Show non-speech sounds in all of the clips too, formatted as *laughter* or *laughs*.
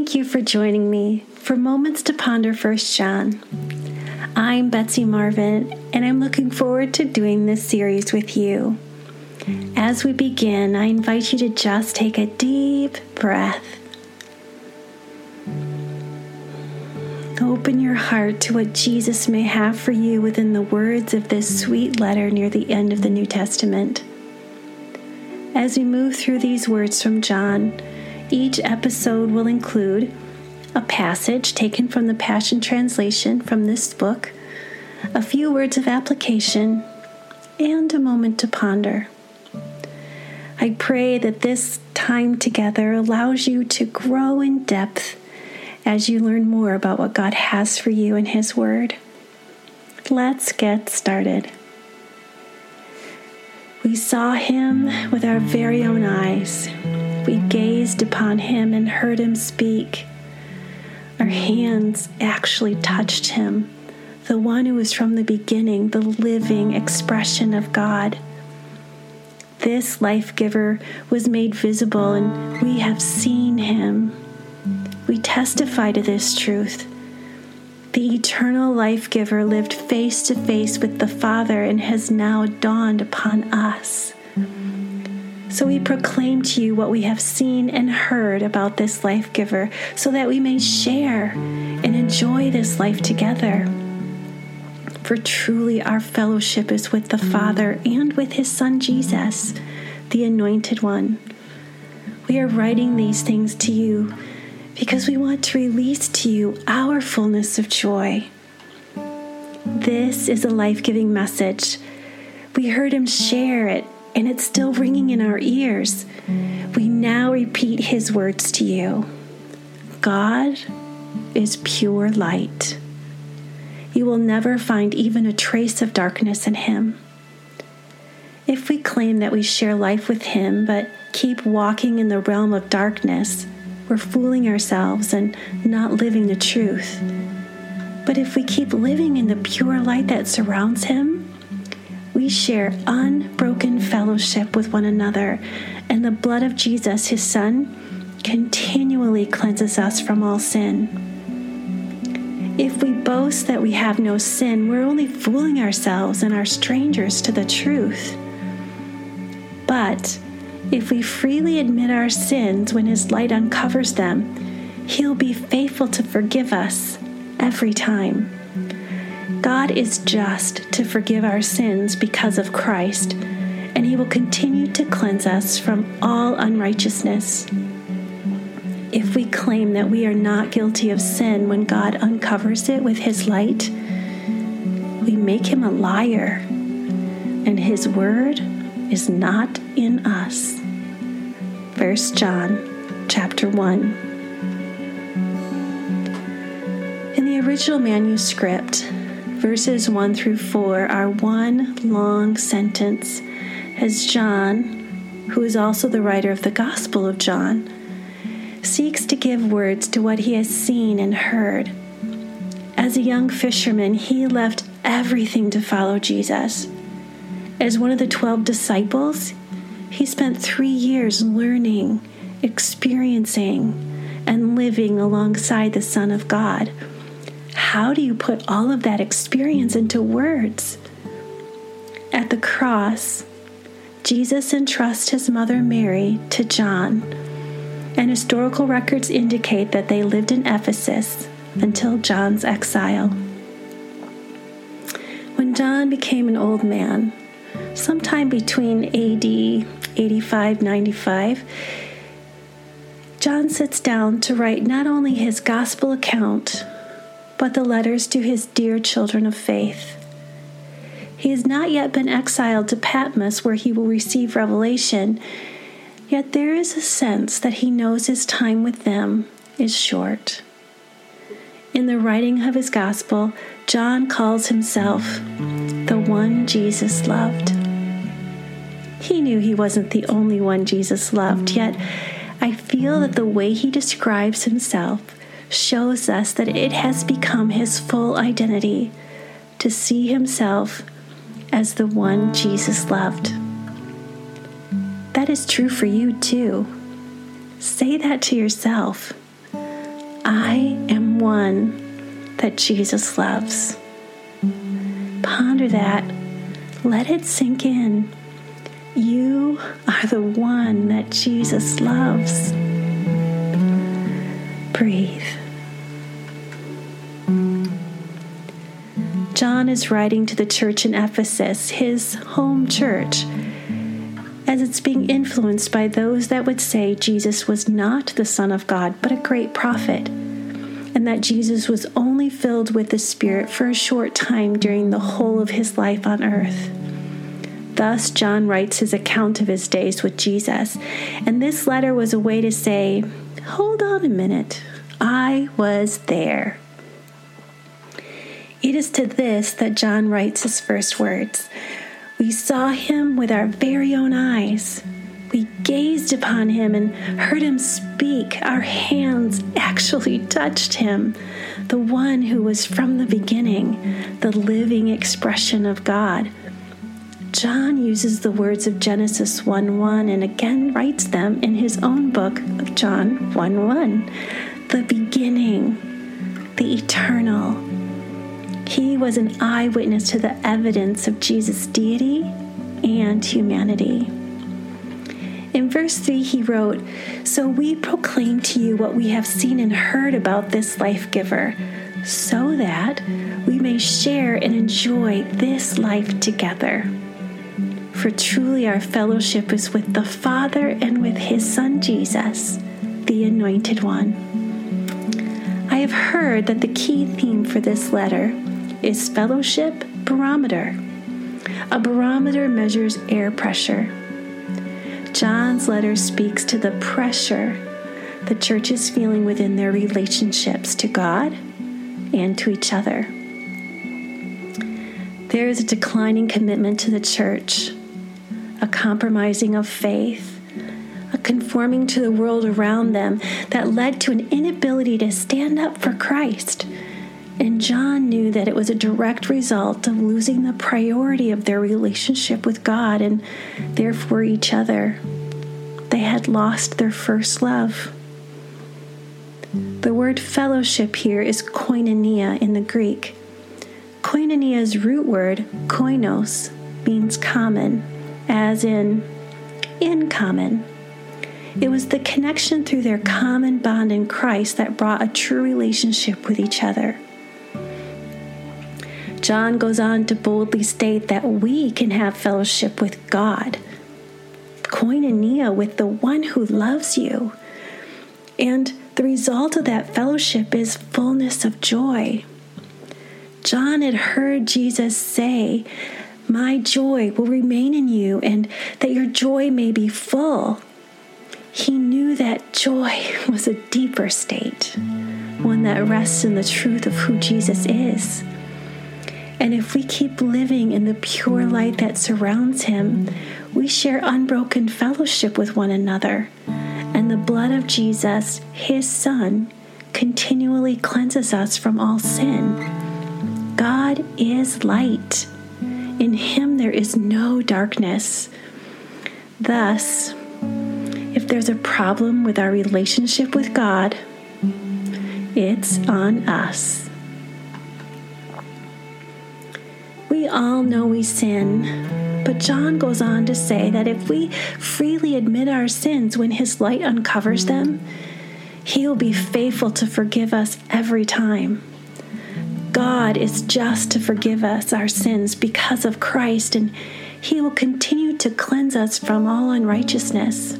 Thank you for joining me for Moments to Ponder First John. I'm Betsy Marvin, and I'm looking forward to doing this series with you. As we begin, I invite you to just take a deep breath. Open your heart to what Jesus may have for you within the words of this sweet letter near the end of the New Testament. As we move through these words from John, each episode will include a passage taken from the Passion Translation from this book, a few words of application, and a moment to ponder. I pray that this time together allows you to grow in depth as you learn more about what God has for you in His Word. Let's get started. We saw Him with our very own eyes. We gazed upon Him and heard Him speak. Our hands actually touched Him, the one who was from the beginning, the living expression of God. This life giver was made visible, and we have seen Him we testify to this truth. The eternal life giver lived face to face with the Father and has now dawned upon us. So we proclaim to you what we have seen and heard about this life giver so that we may share and enjoy this life together. For truly our fellowship is with the Father and with his Son Jesus, the Anointed One. We are writing these things to you because we want to release to you our fullness of joy. This is a life giving message. We heard him share it, and it's still ringing in our ears. We now repeat his words to you God is pure light. You will never find even a trace of darkness in him. If we claim that we share life with him but keep walking in the realm of darkness, we're fooling ourselves and not living the truth. But if we keep living in the pure light that surrounds Him, we share unbroken fellowship with one another, and the blood of Jesus, His Son, continually cleanses us from all sin. If we boast that we have no sin, we're only fooling ourselves and are strangers to the truth. But if we freely admit our sins when His light uncovers them, He'll be faithful to forgive us every time. God is just to forgive our sins because of Christ, and He will continue to cleanse us from all unrighteousness. If we claim that we are not guilty of sin when God uncovers it with His light, we make Him a liar, and His word is not in us. 1 John chapter 1. In the original manuscript, verses 1 through 4 are one long sentence as John, who is also the writer of the Gospel of John, seeks to give words to what he has seen and heard. As a young fisherman, he left everything to follow Jesus. As one of the twelve disciples, he spent three years learning, experiencing, and living alongside the Son of God. How do you put all of that experience into words? At the cross, Jesus entrusts his mother Mary to John, and historical records indicate that they lived in Ephesus until John's exile. When John became an old man, sometime between AD 85 95, John sits down to write not only his gospel account, but the letters to his dear children of faith. He has not yet been exiled to Patmos where he will receive revelation, yet there is a sense that he knows his time with them is short. In the writing of his gospel, John calls himself the one Jesus loved. He knew he wasn't the only one Jesus loved, yet I feel that the way he describes himself shows us that it has become his full identity to see himself as the one Jesus loved. That is true for you too. Say that to yourself. I am one that Jesus loves. Ponder that. Let it sink in. You are the one that Jesus loves. Breathe. John is writing to the church in Ephesus, his home church, as it's being influenced by those that would say Jesus was not the Son of God, but a great prophet, and that Jesus was only filled with the Spirit for a short time during the whole of his life on earth. Thus, John writes his account of his days with Jesus, and this letter was a way to say, Hold on a minute, I was there. It is to this that John writes his first words. We saw him with our very own eyes. We gazed upon him and heard him speak. Our hands actually touched him, the one who was from the beginning, the living expression of God. John uses the words of Genesis 1 1 and again writes them in his own book of John 1 1. The beginning, the eternal, he was an eyewitness to the evidence of Jesus' deity and humanity. In verse 3, he wrote, So we proclaim to you what we have seen and heard about this life giver, so that we may share and enjoy this life together. For truly our fellowship is with the Father and with his Son Jesus, the Anointed One. I have heard that the key theme for this letter is fellowship barometer. A barometer measures air pressure. John's letter speaks to the pressure the church is feeling within their relationships to God and to each other. There is a declining commitment to the church, a compromising of faith, a conforming to the world around them that led to an inability to stand up for Christ and John knew that it was a direct result of losing the priority of their relationship with God and therefore each other. They had lost their first love. The word fellowship here is koinonia in the Greek. Koinonia's root word, koinos, means common, as in in common. It was the connection through their common bond in Christ that brought a true relationship with each other. John goes on to boldly state that we can have fellowship with God, koinonia with the one who loves you. And the result of that fellowship is fullness of joy. John had heard Jesus say, My joy will remain in you, and that your joy may be full. He knew that joy *laughs* was a deeper state, one that rests in the truth of who Jesus is. And if we keep living in the pure light that surrounds Him, we share unbroken fellowship with one another. And the blood of Jesus, His Son, continually cleanses us from all sin. God is light. In Him there is no darkness. Thus, if there's a problem with our relationship with God, it's on us. We all know we sin, but John goes on to say that if we freely admit our sins when his light uncovers them, he will be faithful to forgive us every time. God is just to forgive us our sins because of Christ, and he will continue to cleanse us from all unrighteousness.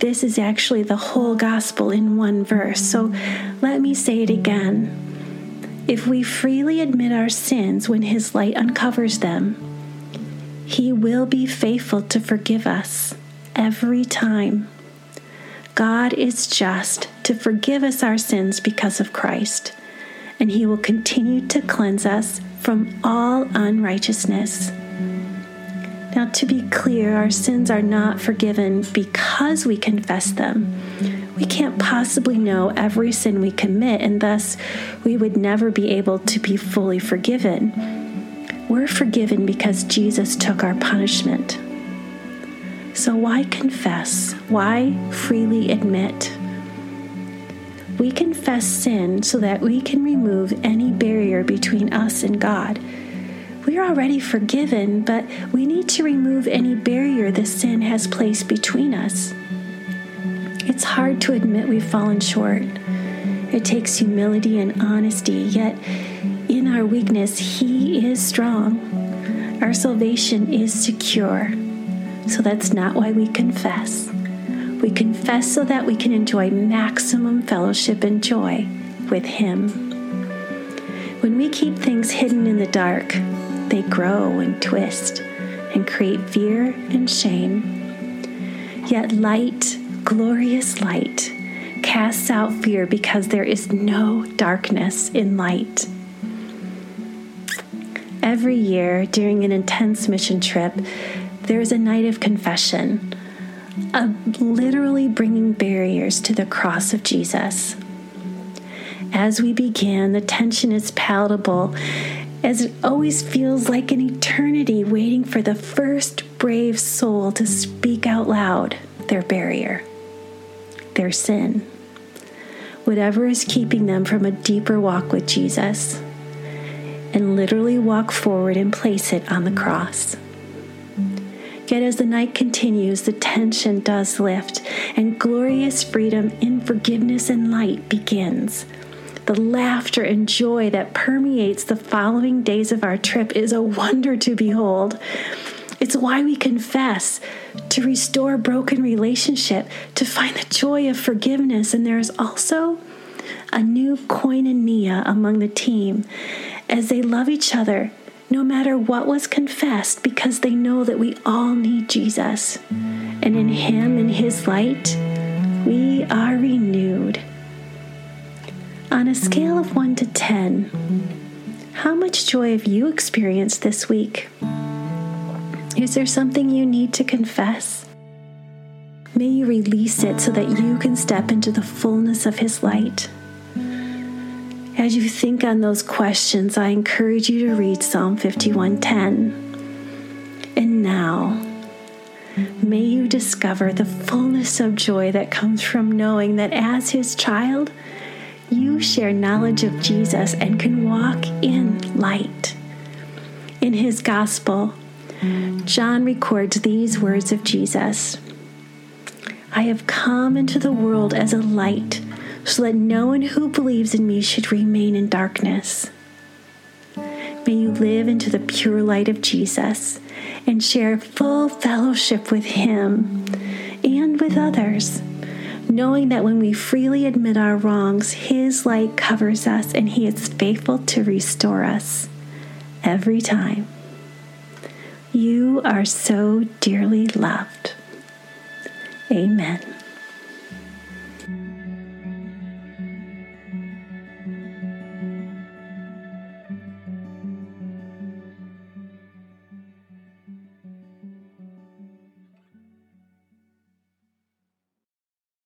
This is actually the whole gospel in one verse, so let me say it again. If we freely admit our sins when His light uncovers them, He will be faithful to forgive us every time. God is just to forgive us our sins because of Christ, and He will continue to cleanse us from all unrighteousness. Now, to be clear, our sins are not forgiven because we confess them we can't possibly know every sin we commit, and thus we would never be able to be fully forgiven. We're forgiven because Jesus took our punishment. So, why confess? Why freely admit? we confess sin so that we can remove any barrier between us and God. We are already forgiven, but we need to remove any barrier the sin has placed between us. It's hard to admit we've fallen short. It takes humility and honesty, yet, in our weakness, He is strong. Our salvation is secure. So that's not why we confess. We confess so that we can enjoy maximum fellowship and joy with Him. When we keep things hidden in the dark, they grow and twist and create fear and shame. Yet light, glorious light, casts out fear because there is no darkness in light. Every year during an intense mission trip, there is a night of confession of literally bringing barriers to the cross of Jesus. As we begin, the tension is palatable as it always feels like an eternity waiting for the first brave soul to speak out loud their barrier, their sin, whatever is keeping them from a deeper walk with Jesus, and literally walk forward and place it on the cross. Yet as the night continues, the tension does lift, and glorious freedom in forgiveness and light begins. The laughter and joy that permeates the following days of our trip is a wonder to behold. It's why we confess to restore broken relationship, to find the joy of forgiveness, and there is also a new koinonia among the team as they love each other no matter what was confessed, because they know that we all need Jesus. And in Him, in His light, we are renewed. On a scale of 1 to 10, how much joy have you experienced this week? Is there something you need to confess? May you release it so that you can step into the fullness of His light. As you think on those questions, I encourage you to read Psalm 51:10. And now, may you discover the fullness of joy that comes from knowing that as his child, you share knowledge of Jesus and can walk in light. In his gospel, John records these words of Jesus I have come into the world as a light so that no one who believes in me should remain in darkness. May you live into the pure light of Jesus and share full fellowship with Him and with others, knowing that when we freely admit our wrongs, His light covers us and He is faithful to restore us every time. You are so dearly loved. Amen.